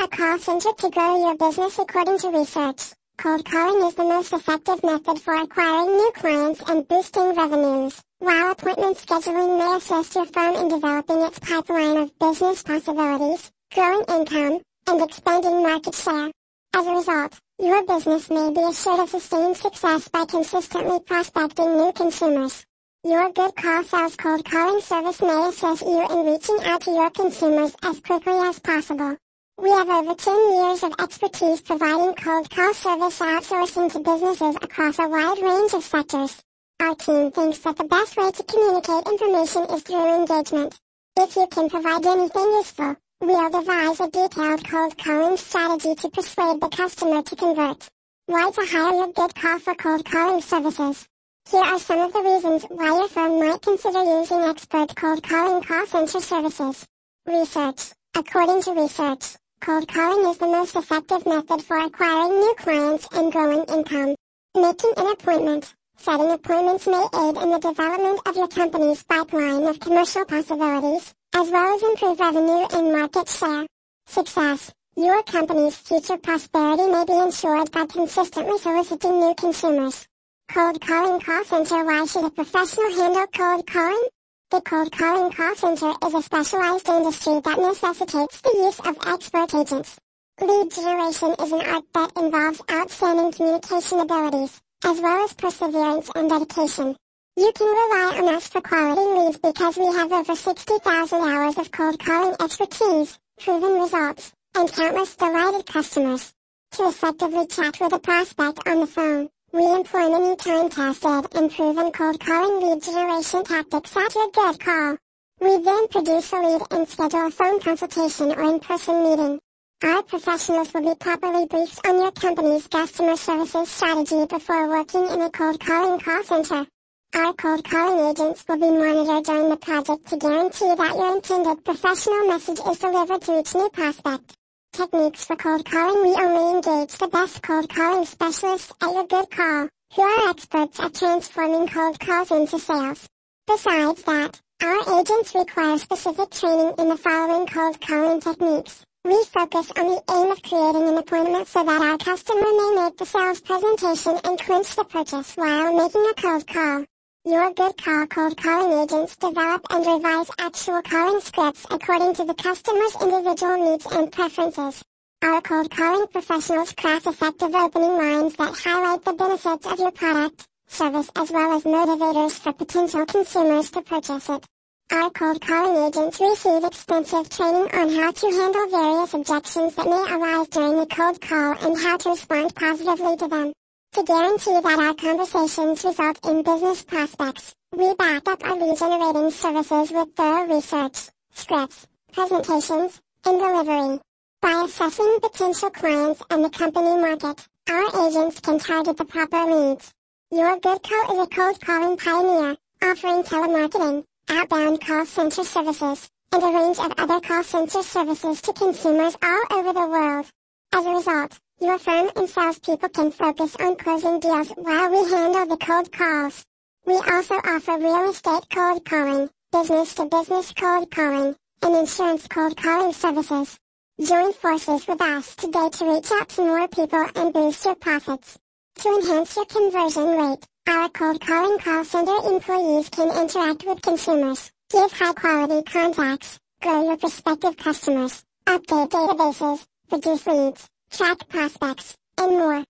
A call center to grow your business according to research. Cold calling is the most effective method for acquiring new clients and boosting revenues, while appointment scheduling may assist your firm in developing its pipeline of business possibilities, growing income, and expanding market share. As a result, your business may be assured of sustained success by consistently prospecting new consumers. YourGoodCall sales cold calling service may assist you in reaching out to your consumers as quickly as possible. We have over 10 years of expertise providing cold call service outsourcing to businesses across a wide range of sectors. Our team thinks that the best way to communicate information is through engagement. If you can provide anything useful, we'll devise a detailed cold calling strategy to persuade the customer to convert. Why to hire YourGoodCall for cold calling services? Here are some of the reasons why your firm might consider using expert cold calling call center services. Research. According to research, Cold calling is the most effective method for acquiring new clients and growing income. Making an appointment. Setting appointments may aid in the development of your company's pipeline of commercial possibilities, as well as improve revenue and market share. Success. Your company's future prosperity may be ensured by consistently soliciting new consumers. Cold calling call center Why should a professional handle cold calling? The cold calling call center is a specialized industry that necessitates the use of expert agents. Lead generation is an art that involves outstanding communication abilities, as well as perseverance and dedication. You can rely on us for quality leads because we have over 60,000 hours of cold calling expertise, proven results, and countless delighted customers. To effectively chat with a prospect on the phone, we employ many time-tested and proven cold calling lead generation tactics at YourGoodCall. We then produce a lead and schedule a phone consultation or in-person meeting. Our professionals will be properly briefed on your company's customer services strategy before working in a cold calling call center. Our cold calling agents will be monitored during the project to guarantee that your intended professional message is delivered to each new prospect. Techniques for cold calling We only engage the best cold calling specialists at YourGoodCall, who are experts at transforming cold calls into sales. Besides that, our agents require specific training in the following cold calling techniques. We focus on the aim of creating an appointment so that our customer may make the sales presentation and clinch the purchase while making a cold call. YourGoodCall cold calling agents develop and revise actual calling scripts according to the customer's individual needs and preferences. Our cold calling professionals craft effective opening lines that highlight the benefits of your product, service as well as motivators for potential consumers to purchase it. Our cold calling agents receive extensive training on how to handle various objections that may arise during the cold call and how to respond positively to them. To guarantee that our conversations result in business prospects, we back up our lead generating services with thorough research, scripts, presentations, and delivery. By assessing potential clients and the company market, our agents can target the proper leads. YourGoodCall is a cold calling pioneer, offering telemarketing, outbound call center services, and a range of other call center services to consumers all over the world. As a result, your firm and salespeople can focus on closing deals while we handle the cold calls. We also offer real estate cold calling, business-to-business cold calling, and insurance cold calling services. Join forces with us today to reach out to more people and boost your profits. To enhance your conversion rate, our cold calling call center employees can interact with consumers, give high-quality contacts, grow your prospective customers, update databases, produce leads, track prospects, and more.